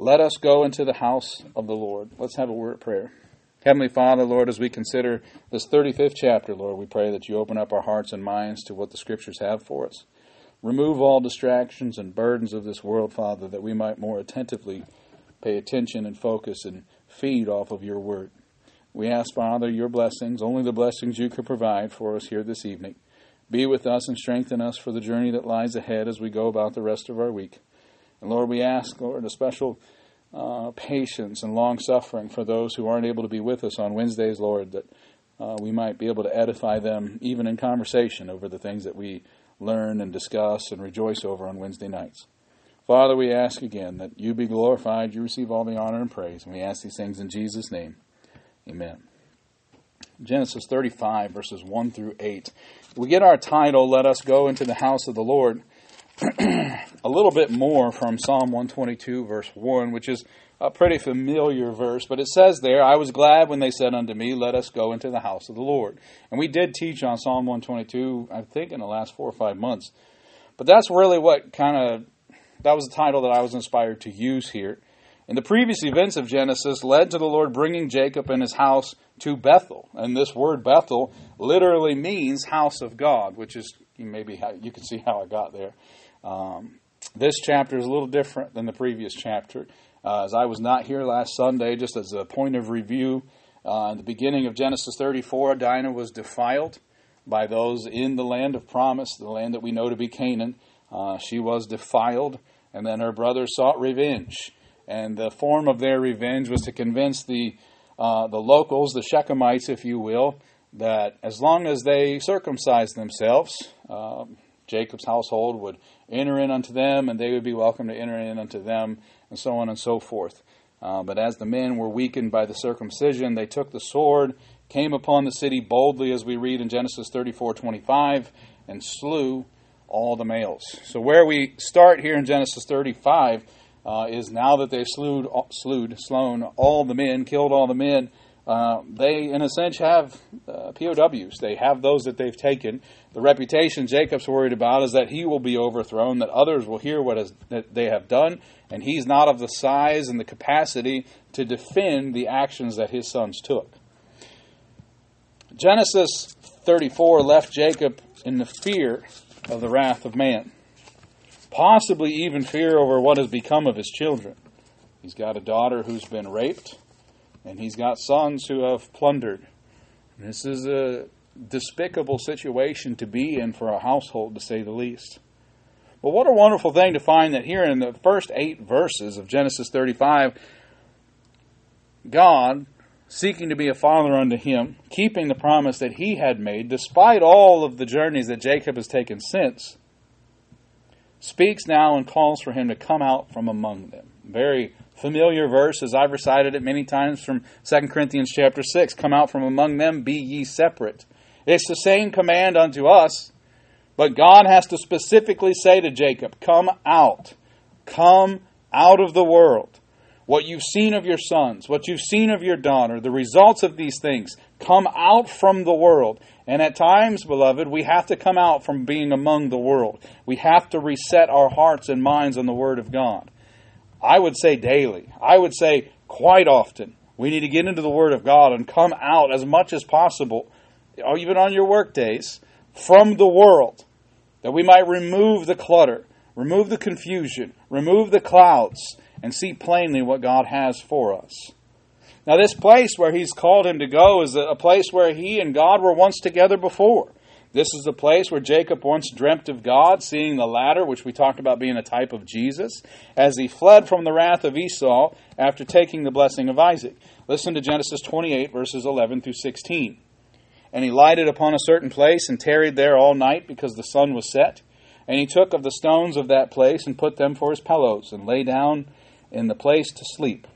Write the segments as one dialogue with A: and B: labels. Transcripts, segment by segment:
A: let us go into the house of the Lord. Let's have a word of prayer. Heavenly Father, Lord, as we consider this 35th chapter, Lord, we pray that you open up our hearts and minds to what the Scriptures have for us. Remove all distractions and burdens of this world, Father, that we might more attentively pay attention and focus and feed off of your word. We ask, Father, your blessings, only the blessings you could provide for us here this evening. Be with us and strengthen us for the journey that lies ahead as we go about the rest of our week. And Lord, we ask, Lord, a special uh, patience and long suffering for those who aren't able to be with us on Wednesdays, Lord, that uh, we might be able to edify them even in conversation over the things that we learn and discuss and rejoice over on Wednesday nights. Father, we ask again that you be glorified, you receive all the honor and praise, and we ask these things in Jesus' name. Amen. Genesis 35, verses 1 through 8. We get our title, Let Us Go into the House of the Lord. a little bit more from Psalm 122, verse 1, which is a pretty familiar verse, but it says there, I was glad when they said unto me, Let us go into the house of the Lord. And we did teach on Psalm 122, I think, in the last four or five months. But that's really what kind of, that was the title that I was inspired to use here. And the previous events of Genesis led to the Lord bringing Jacob and his house to Bethel. And this word Bethel literally means house of God, which is maybe how you can see how I got there. Um, this chapter is a little different than the previous chapter. Uh, as I was not here last Sunday, just as a point of review, uh, in the beginning of Genesis 34, Dinah was defiled by those in the land of promise, the land that we know to be Canaan. Uh, she was defiled, and then her brothers sought revenge. And the form of their revenge was to convince the, uh, the locals, the Shechemites, if you will, that as long as they circumcised themselves, um, Jacob's household would enter in unto them, and they would be welcome to enter in unto them, and so on and so forth. Uh, but as the men were weakened by the circumcision, they took the sword, came upon the city boldly, as we read in Genesis 34:25, and slew all the males. So where we start here in Genesis 35 uh, is now that they've slewed, slewed, slown all the men, killed all the men. Uh, they, in a sense, have uh, POWs. They have those that they've taken. The reputation Jacob's worried about is that he will be overthrown, that others will hear what has, that they have done, and he's not of the size and the capacity to defend the actions that his sons took. Genesis 34 left Jacob in the fear of the wrath of man, possibly even fear over what has become of his children. He's got a daughter who's been raped and he's got sons who have plundered. This is a despicable situation to be in for a household, to say the least. But what a wonderful thing to find that here in the first eight verses of Genesis 35, God, seeking to be a father unto him, keeping the promise that he had made, despite all of the journeys that Jacob has taken since, speaks now and calls for him to come out from among them. Very familiar verse as I've recited it many times from 2 Corinthians chapter 6 come out from among them be ye separate it's the same command unto us but God has to specifically say to Jacob come out. Come out of the world. What you've seen of your sons what you've seen of your daughter the results of these things come out from the world. And at times beloved we have to come out from being among the world. We have to reset our hearts and minds on the word of God. I would say daily. I would say quite often. We need to get into the Word of God and come out as much as possible, even on your work days, from the world, that we might remove the clutter, remove the confusion, remove the clouds, and see plainly what God has for us. Now, this place where He's called him to go is a place where He and God were once together before. This is the place where Jacob once dreamt of God, seeing the ladder, which we talked about being a type of Jesus, as he fled from the wrath of Esau after taking the blessing of Isaac. Listen to Genesis 28, verses 11 through 16. And he lighted upon a certain place and tarried there all night because the sun was set. And he took of the stones of that place and put them for his pillows, and lay down in the place to sleep.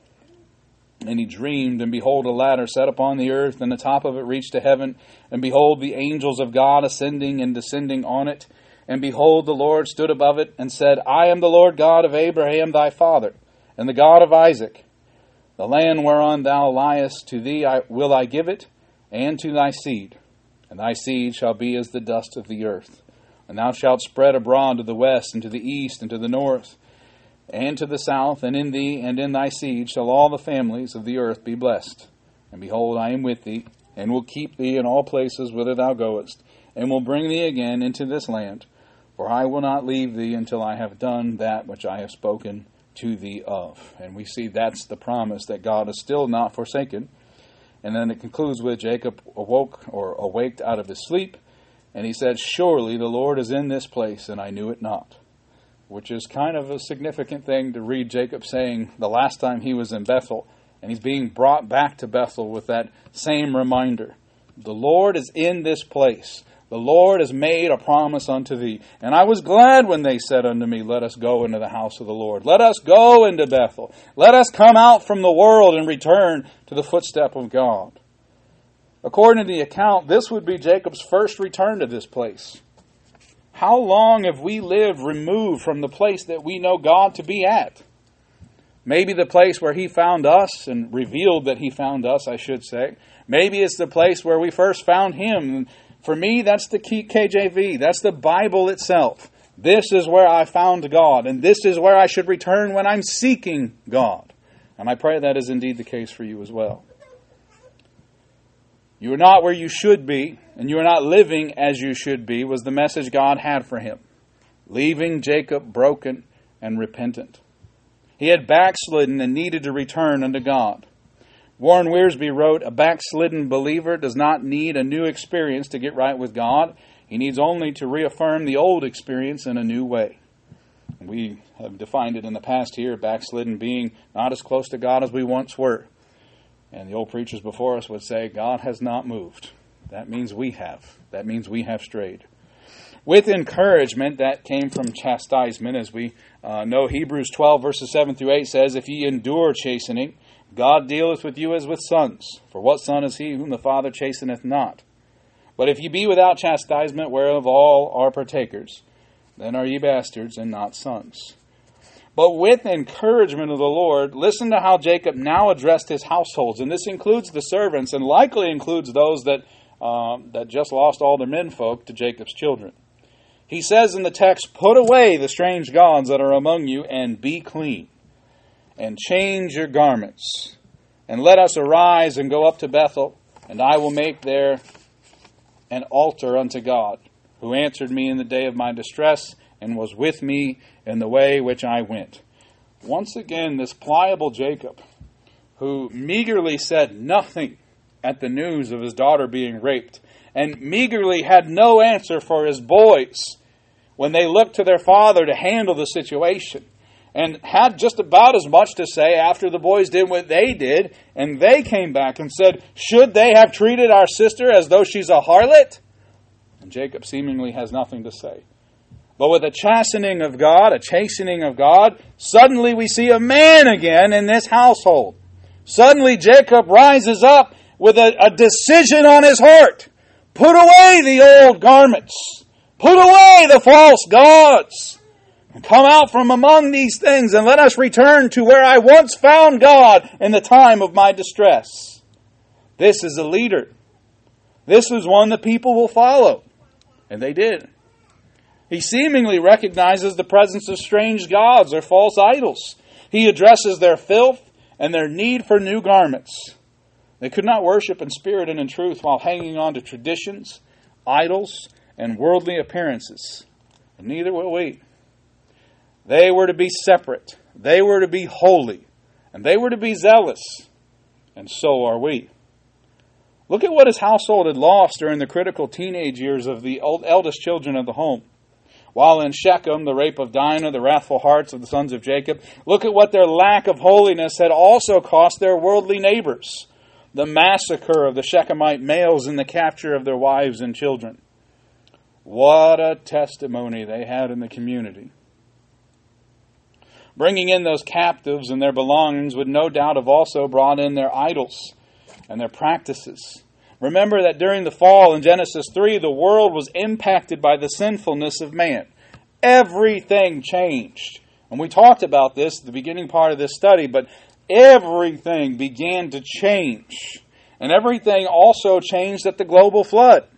A: And he dreamed, and behold, a ladder set upon the earth, and the top of it reached to heaven. And behold, the angels of God ascending and descending on it. And behold, the Lord stood above it, and said, I am the Lord God of Abraham thy father, and the God of Isaac. The land whereon thou liest, to thee I, will I give it, and to thy seed. And thy seed shall be as the dust of the earth. And thou shalt spread abroad to the west, and to the east, and to the north and to the south, and in thee and in thy seed shall all the families of the earth be blessed. And behold, I am with thee, and will keep thee in all places whither thou goest, and will bring thee again into this land. For I will not leave thee until I have done that which I have spoken to thee of. And we see that's the promise that God is still not forsaken. And then it concludes with Jacob awoke or awaked out of his sleep, and he said, Surely the Lord is in this place, and I knew it not which is kind of a significant thing to read Jacob saying the last time he was in Bethel. And he's being brought back to Bethel with that same reminder. The Lord is in this place. The Lord has made a promise unto thee. And I was glad when they said unto me, Let us go into the house of the Lord. Let us go into Bethel. Let us come out from the world and return to the footstep of God. According to the account, this would be Jacob's first return to this place. How long have we lived removed from the place that we know God to be at? Maybe the place where He found us and revealed that He found us, I should say. Maybe it's the place where we first found Him. For me, that's the KJV. That's the Bible itself. This is where I found God, and this is where I should return when I'm seeking God. And I pray that is indeed the case for you as well. You are not where you should be, and you are not living as you should be, was the message God had for him, leaving Jacob broken and repentant. He had backslidden and needed to return unto God. Warren Wiersbe wrote, A backslidden believer does not need a new experience to get right with God. He needs only to reaffirm the old experience in a new way. We have defined it in the past here, backslidden being not as close to God as we once were. And the old preachers before us would say, God has not moved. That means we have. That means we have strayed. With encouragement, that came from chastisement, as we uh, know Hebrews 12, verses 7 through 8 says, If ye endure chastening, God dealeth with you as with sons. For what son is he whom the Father chasteneth not? But if ye be without chastisement, whereof all are partakers, then are ye bastards and not sons. But with encouragement of the Lord, listen to how Jacob now addressed his households. And this includes the servants and likely includes those that, um, that just lost all their menfolk to Jacob's children. He says in the text, Put away the strange gods that are among you and be clean, and change your garments. And let us arise and go up to Bethel, and I will make there an altar unto God, who answered me in the day of my distress and was with me in the way which I went. Once again, this pliable Jacob, who meagerly said nothing at the news of his daughter being raped, and meagerly had no answer for his boys when they looked to their father to handle the situation, and had just about as much to say after the boys did what they did, and they came back and said, Should they have treated our sister as though she's a harlot? And Jacob seemingly has nothing to say. But with a chastening of God, a chastening of God, suddenly we see a man again in this household. Suddenly Jacob rises up with a, a decision on his heart. Put away the old garments. Put away the false gods. Come out from among these things and let us return to where I once found God in the time of my distress. This is a leader. This is one the people will follow. And they did. He seemingly recognizes the presence of strange gods or false idols. He addresses their filth and their need for new garments. They could not worship in spirit and in truth while hanging on to traditions, idols, and worldly appearances. And neither will we. They were to be separate, they were to be holy, and they were to be zealous. And so are we. Look at what his household had lost during the critical teenage years of the eldest children of the home. While in Shechem, the rape of Dinah, the wrathful hearts of the sons of Jacob, look at what their lack of holiness had also cost their worldly neighbors the massacre of the Shechemite males and the capture of their wives and children. What a testimony they had in the community. Bringing in those captives and their belongings would no doubt have also brought in their idols and their practices. Remember that during the fall in Genesis 3, the world was impacted by the sinfulness of man. Everything changed. And we talked about this at the beginning part of this study, but everything began to change. And everything also changed at the global flood.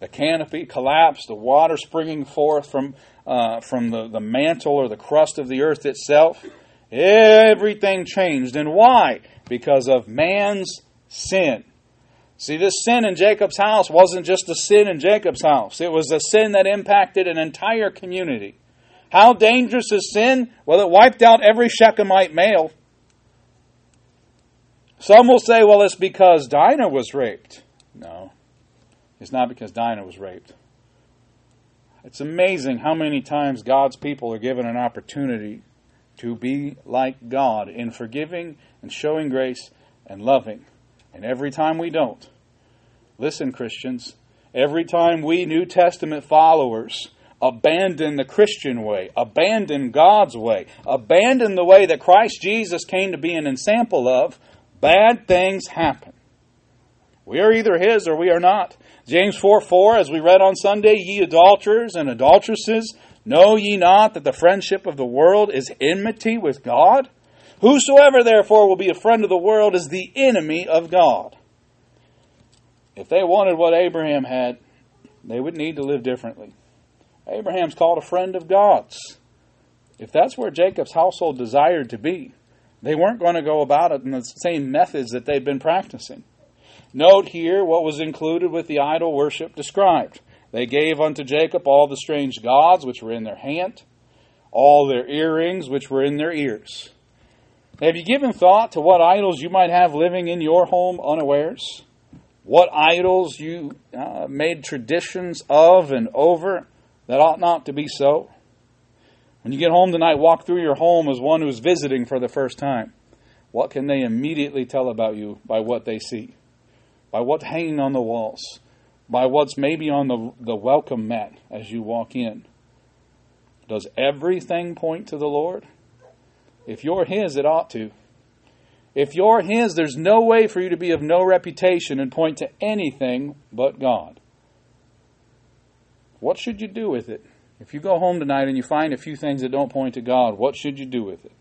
A: The canopy collapsed, the water springing forth from uh, from the, the mantle or the crust of the earth itself. Everything changed. And why? Because of man's sin. See, this sin in Jacob's house wasn't just a sin in Jacob's house, it was a sin that impacted an entire community. How dangerous is sin? Well, it wiped out every Shechemite male. Some will say, well, it's because Dinah was raped. No, it's not because Dinah was raped. It's amazing how many times God's people are given an opportunity to be like God in forgiving and showing grace and loving. And every time we don't, listen, Christians, every time we New Testament followers abandon the Christian way, abandon God's way, abandon the way that Christ Jesus came to be an example of, bad things happen. We are either His or we are not. James 4 4, as we read on Sunday, ye adulterers and adulteresses, know ye not that the friendship of the world is enmity with God? Whosoever therefore will be a friend of the world is the enemy of God. If they wanted what Abraham had, they would need to live differently. Abraham's called a friend of God's. If that's where Jacob's household desired to be, they weren't going to go about it in the same methods that they'd been practicing. Note here what was included with the idol worship described. They gave unto Jacob all the strange gods which were in their hand, all their earrings which were in their ears. Have you given thought to what idols you might have living in your home unawares? What idols you uh, made traditions of and over that ought not to be so? When you get home tonight, walk through your home as one who's visiting for the first time. What can they immediately tell about you by what they see? By what's hanging on the walls? By what's maybe on the, the welcome mat as you walk in? Does everything point to the Lord? If you're His, it ought to. If you're His, there's no way for you to be of no reputation and point to anything but God. What should you do with it? If you go home tonight and you find a few things that don't point to God, what should you do with it?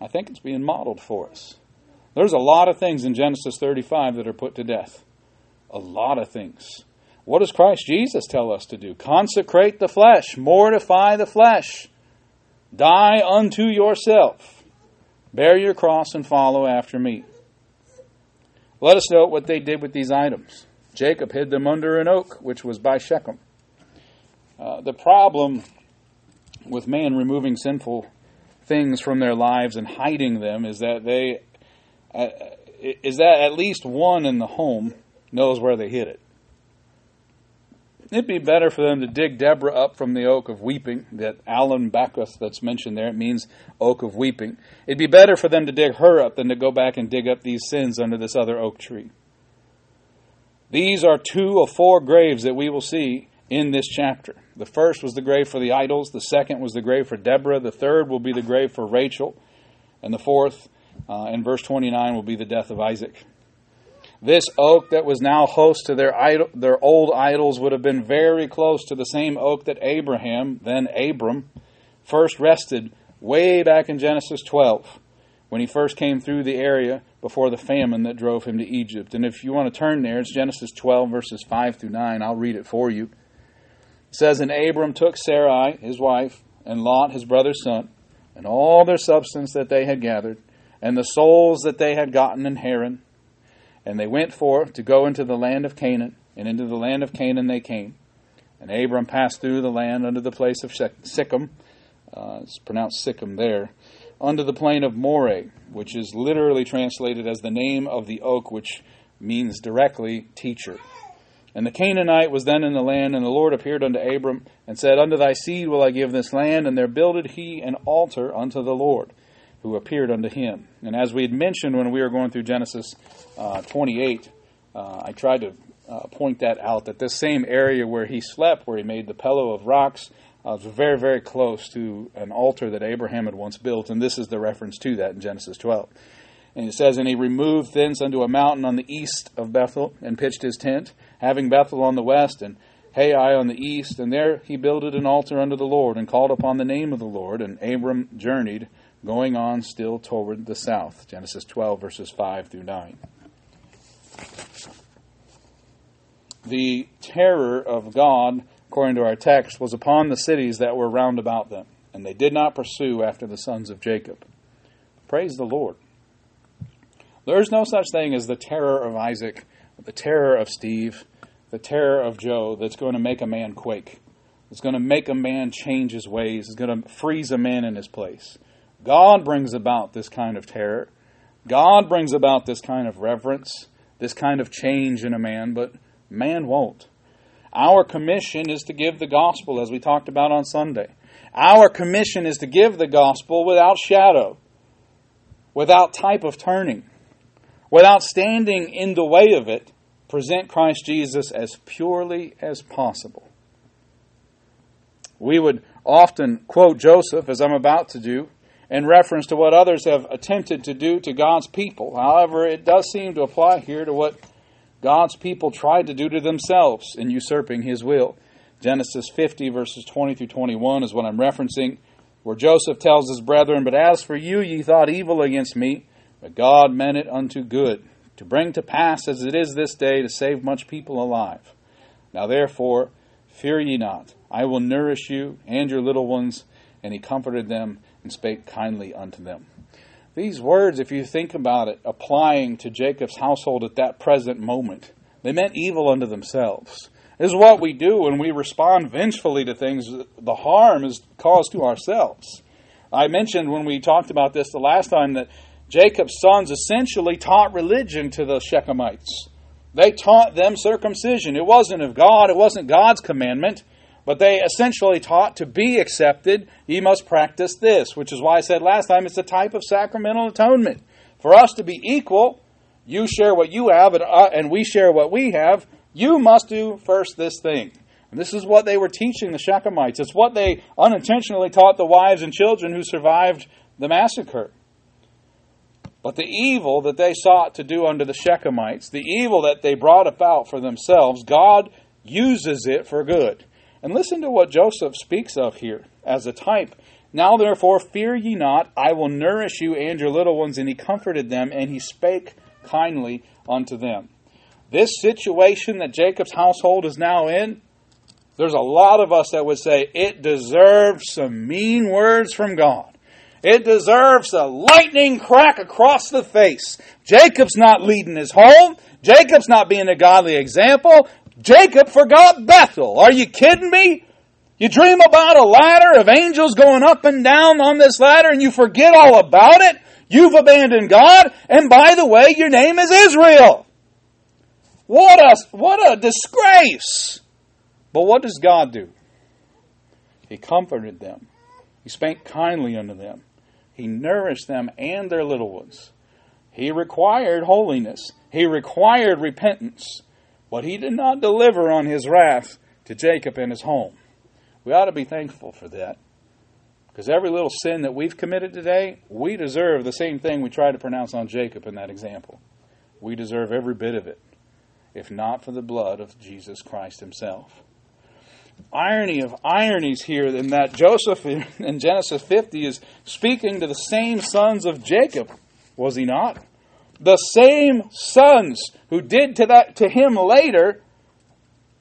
A: I think it's being modeled for us. There's a lot of things in Genesis 35 that are put to death. A lot of things. What does Christ Jesus tell us to do? Consecrate the flesh, mortify the flesh, die unto yourself, bear your cross, and follow after me. Let us note what they did with these items. Jacob hid them under an oak, which was by Shechem. Uh, the problem with man removing sinful things from their lives and hiding them is that they is that at least one in the home knows where they hid it. It'd be better for them to dig Deborah up from the oak of weeping, that Allon Bacuth that's mentioned there, it means oak of weeping. It'd be better for them to dig her up than to go back and dig up these sins under this other oak tree. These are two of four graves that we will see in this chapter. The first was the grave for the idols, the second was the grave for Deborah, the third will be the grave for Rachel, and the fourth, uh, in verse 29, will be the death of Isaac. This oak that was now host to their, idol, their old idols would have been very close to the same oak that Abraham, then Abram, first rested way back in Genesis 12 when he first came through the area before the famine that drove him to Egypt. And if you want to turn there, it's Genesis 12, verses 5 through 9. I'll read it for you. It says, And Abram took Sarai, his wife, and Lot, his brother's son, and all their substance that they had gathered, and the souls that they had gotten in Haran. And they went forth to go into the land of Canaan, and into the land of Canaan they came. And Abram passed through the land under the place of Sichem, uh, it's pronounced Sichem there, under the plain of Moreh, which is literally translated as the name of the oak, which means directly teacher. And the Canaanite was then in the land, and the Lord appeared unto Abram, and said, Unto thy seed will I give this land. And there builded he an altar unto the Lord, who appeared unto him. And as we had mentioned when we were going through Genesis uh, 28, uh, I tried to uh, point that out, that this same area where he slept, where he made the pillow of rocks, uh, was very, very close to an altar that Abraham had once built. And this is the reference to that in Genesis 12. And it says, And he removed thence unto a mountain on the east of Bethel, and pitched his tent having Bethel on the west and Hai on the east, and there he builded an altar unto the Lord, and called upon the name of the Lord, and Abram journeyed, going on still toward the south. Genesis 12, verses 5 through 9. The terror of God according to our text, was upon the cities that were round about them, and they did not pursue after the sons of Jacob. Praise the Lord. There's no such thing as the terror of Isaac, the terror of Steve, the terror of Joe that's going to make a man quake. It's going to make a man change his ways. It's going to freeze a man in his place. God brings about this kind of terror. God brings about this kind of reverence, this kind of change in a man, but man won't. Our commission is to give the gospel, as we talked about on Sunday. Our commission is to give the gospel without shadow, without type of turning, without standing in the way of it, present Christ Jesus as purely as possible. We would often quote Joseph, as I'm about to do, in reference to what others have attempted to do to God's people. However, it does seem to apply here to what God's people tried to do to themselves in usurping his will. Genesis 50, verses 20 through 21 is what I'm referencing, where Joseph tells his brethren, But as for you, ye thought evil against me, but God meant it unto good, to bring to pass as it is this day, to save much people alive. Now therefore, fear ye not. I will nourish you and your little ones. And he comforted them and spake kindly unto them. These words, if you think about it, applying to Jacob's household at that present moment, they meant evil unto themselves. This is what we do when we respond vengefully to things. The harm is caused to ourselves. I mentioned when we talked about this the last time that Jacob's sons essentially taught religion to the Shechemites. They taught them circumcision. It wasn't of God, it wasn't God's commandment. But they essentially taught to be accepted, ye must practice this, which is why I said last time it's a type of sacramental atonement. For us to be equal, you share what you have and, uh, and we share what we have, you must do first this thing. And this is what they were teaching the Shechemites. It's what they unintentionally taught the wives and children who survived the massacre. But the evil that they sought to do unto the Shechemites, the evil that they brought about for themselves, God uses it for good. And listen to what Joseph speaks of here as a type. Now therefore fear ye not, I will nourish you and your little ones. And he comforted them, and he spake kindly unto them. This situation that Jacob's household is now in, there's a lot of us that would say it deserves some mean words from God. It deserves a lightning crack across the face. Jacob's not leading his home. Jacob's not being a godly example. Jacob forgot Bethel. Are you kidding me? You dream about a ladder of angels going up and down on this ladder and you forget all about it? You've abandoned God, and by the way, your name is Israel. What a, what a disgrace! But what does God do? He comforted them. He spake kindly unto them. He nourished them and their little ones. He required holiness. He required repentance. But he did not deliver on his wrath to Jacob and his home. We ought to be thankful for that. Because every little sin that we've committed today, we deserve the same thing we try to pronounce on Jacob in that example. We deserve every bit of it, if not for the blood of Jesus Christ himself. Irony of ironies here in that Joseph in Genesis 50 is speaking to the same sons of Jacob, was he not? The same sons who did to that to him later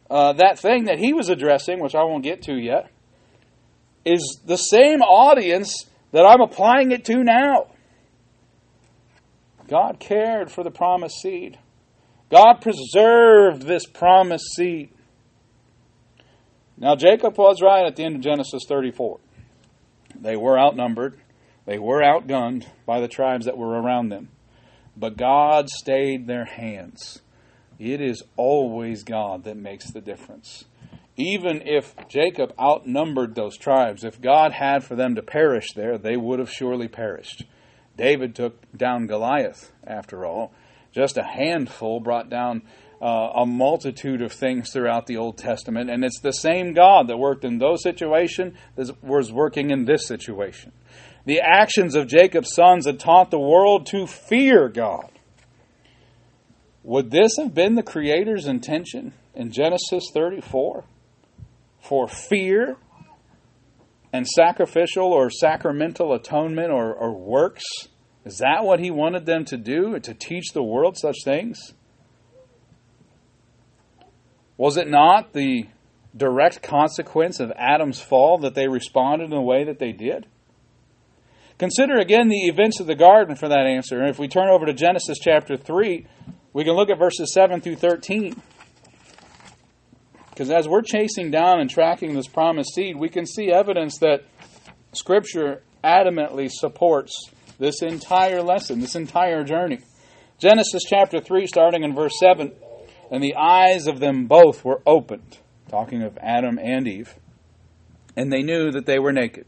A: uh, that thing that he was addressing, which I won't get to yet, is the same audience that I'm applying it to now. God cared for the promised seed. God preserved this promised seed. Now, Jacob was right at the end of Genesis 34. They were outnumbered, they were outgunned by the tribes that were around them. But God stayed their hands. It is always God that makes the difference. Even if Jacob outnumbered those tribes, if God had for them to perish there, they would have surely perished. David took down Goliath, after all. Just a handful brought down uh, a multitude of things throughout the Old Testament, and it's the same God that worked in those situations that was working in this situation the actions of Jacob's sons had taught the world to fear God. Would this have been the Creator's intention in Genesis 34? For fear and sacrificial or sacramental atonement or, or works? Is that what he wanted them to do, to teach the world such things? Was it not the direct consequence of Adam's fall that they responded in the way that they did? Consider again the events of the garden for that answer. And if we turn over to Genesis chapter 3, we can look at verses 7 through 13. Because as we're chasing down and tracking this promised seed, we can see evidence that Scripture adamantly supports this entire lesson, this entire journey. Genesis chapter 3, starting in verse 7 And the eyes of them both were opened, talking of Adam and Eve, and they knew that they were naked.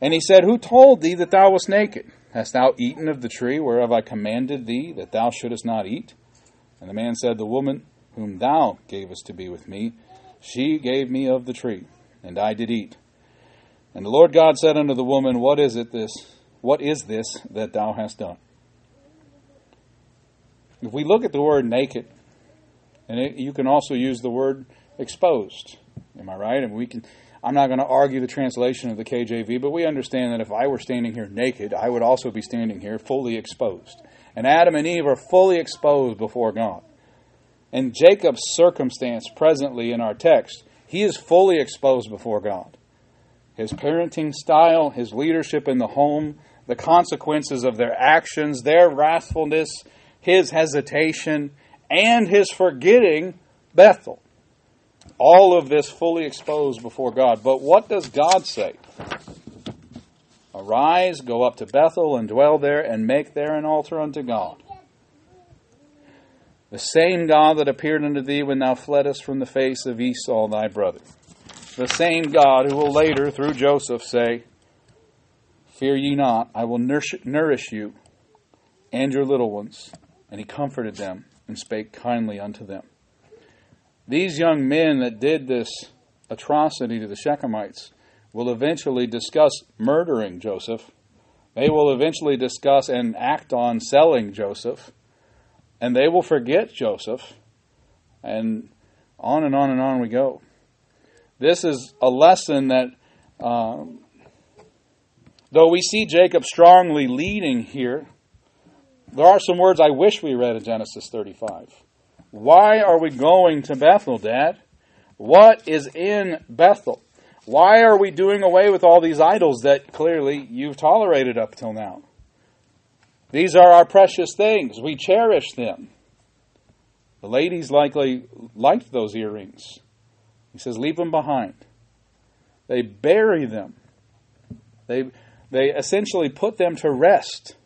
A: And he said, Who told thee that thou wast naked? Hast thou eaten of the tree whereof I commanded thee that thou shouldest not eat? And the man said, The woman whom thou gavest to be with me, she gave me of the tree, and I did eat. And the Lord God said unto the woman, What is it this? What is this that thou hast done? If we look at the word naked, and it, you can also use the word exposed. Am I right? And we can. I'm not going to argue the translation of the KJV, but we understand that if I were standing here naked, I would also be standing here fully exposed. And Adam and Eve are fully exposed before God. And Jacob's circumstance presently in our text, he is fully exposed before God his parenting style, his leadership in the home, the consequences of their actions, their wrathfulness, his hesitation, and his forgetting Bethel. All of this fully exposed before God. But what does God say? Arise, go up to Bethel, and dwell there, and make there an altar unto God. The same God that appeared unto thee when thou fleddest from the face of Esau thy brother the same God who will later, through Joseph, say, Fear ye not, I will nourish you and your little ones. And he comforted them and spake kindly unto them. These young men that did this atrocity to the Shechemites will eventually discuss murdering Joseph. They will eventually discuss and act on selling Joseph. And they will forget Joseph. And on and on and on we go. This is a lesson that, um, though we see Jacob strongly leading here, there are some words I wish we read in Genesis 35. Why are we going to Bethel, Dad? What is in Bethel? Why are we doing away with all these idols that clearly you've tolerated up till now? These are our precious things. We cherish them. The ladies likely liked those earrings. He says, Leave them behind. They bury them. They, they essentially put them to rest.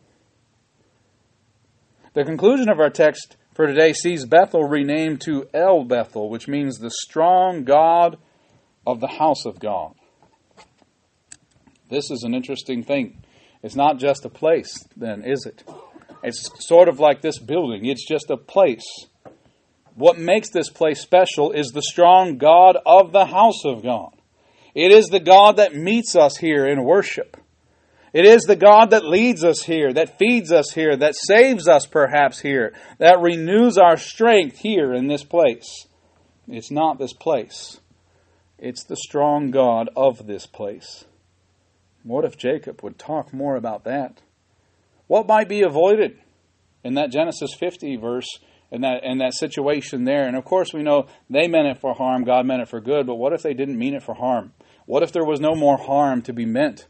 A: The conclusion of our text for today sees Bethel renamed to El Bethel, which means the strong God of the house of God. This is an interesting thing. It's not just a place, then, is it? It's sort of like this building. It's just a place. What makes this place special is the strong God of the house of God. It is the God that meets us here in worship. It is the God that leads us here, that feeds us here, that saves us perhaps here, that renews our strength here in this place. It's not this place, it's the strong God of this place. What if Jacob would talk more about that? What might be avoided in that Genesis 50 verse in that in that situation there. And of course, we know they meant it for harm, God meant it for good. But what if they didn't mean it for harm? What if there was no more harm to be meant?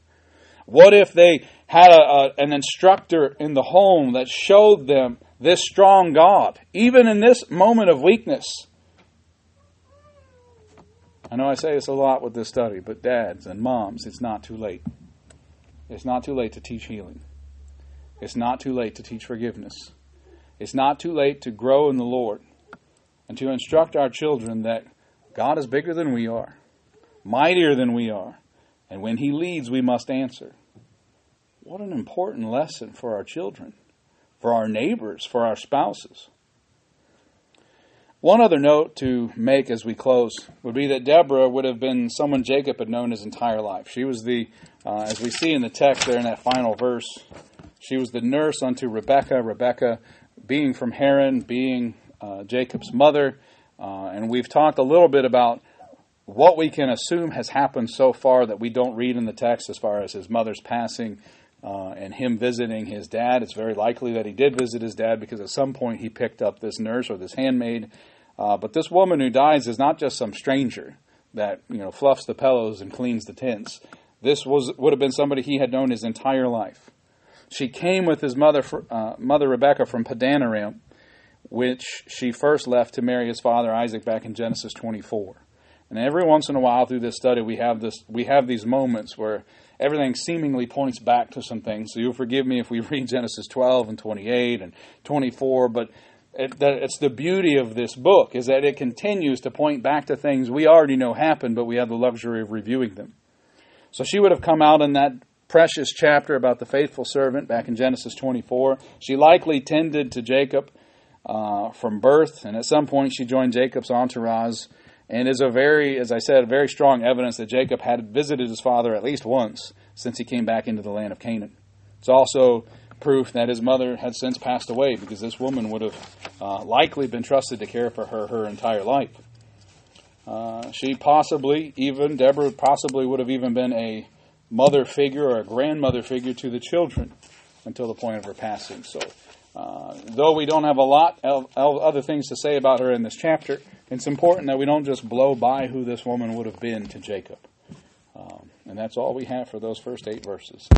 A: What if they had a, a, an instructor in the home that showed them this strong God, even in this moment of weakness? I know I say this a lot with this study, but dads and moms, it's not too late. It's not too late to teach healing. It's not too late to teach forgiveness. It's not too late to grow in the Lord and to instruct our children that God is bigger than we are, mightier than we are, and when He leads, we must answer. What an important lesson for our children, for our neighbors, for our spouses. One other note to make as we close would be that Deborah would have been someone Jacob had known his entire life. She was the Uh, as we see in the text there in that final verse, she was the nurse unto Rebekah. Rebekah, being from Haran, being uh, Jacob's mother. Uh, and we've talked a little bit about what we can assume has happened so far that we don't read in the text as far as his mother's passing uh, and him visiting his dad. It's very likely that he did visit his dad because at some point he picked up this nurse or this handmaid. Uh, but this woman who dies is not just some stranger that you know fluffs the pillows and cleans the tents. This was would have been somebody he had known his entire life. She came with his mother, uh, mother Rebekah from Padanaram, which she first left to marry his father Isaac back in Genesis 24. And every once in a while through this study, we have this, we have these moments where everything seemingly points back to some things. So you'll forgive me if we read Genesis 12 and 28 and 24, but it, it's the beauty of this book is that it continues to point back to things we already know happened, but we have the luxury of reviewing them. So she would have come out in that precious chapter about the faithful servant back in Genesis 24. She likely tended to Jacob uh, from birth, and at some point she joined Jacob's entourage and is a very, as I said, very strong evidence that Jacob had visited his father at least once since he came back into the land of Canaan. It's also proof that his mother had since passed away because this woman would have uh, likely been trusted to care for her her entire life. Uh, she possibly, even Deborah, possibly would have even been a mother figure or a grandmother figure to the children until the point of her passing. So, uh, though we don't have a lot of, of other things to say about her in this chapter, it's important that we don't just blow by who this woman would have been to Jacob. Um, and that's all we have for those first eight verses.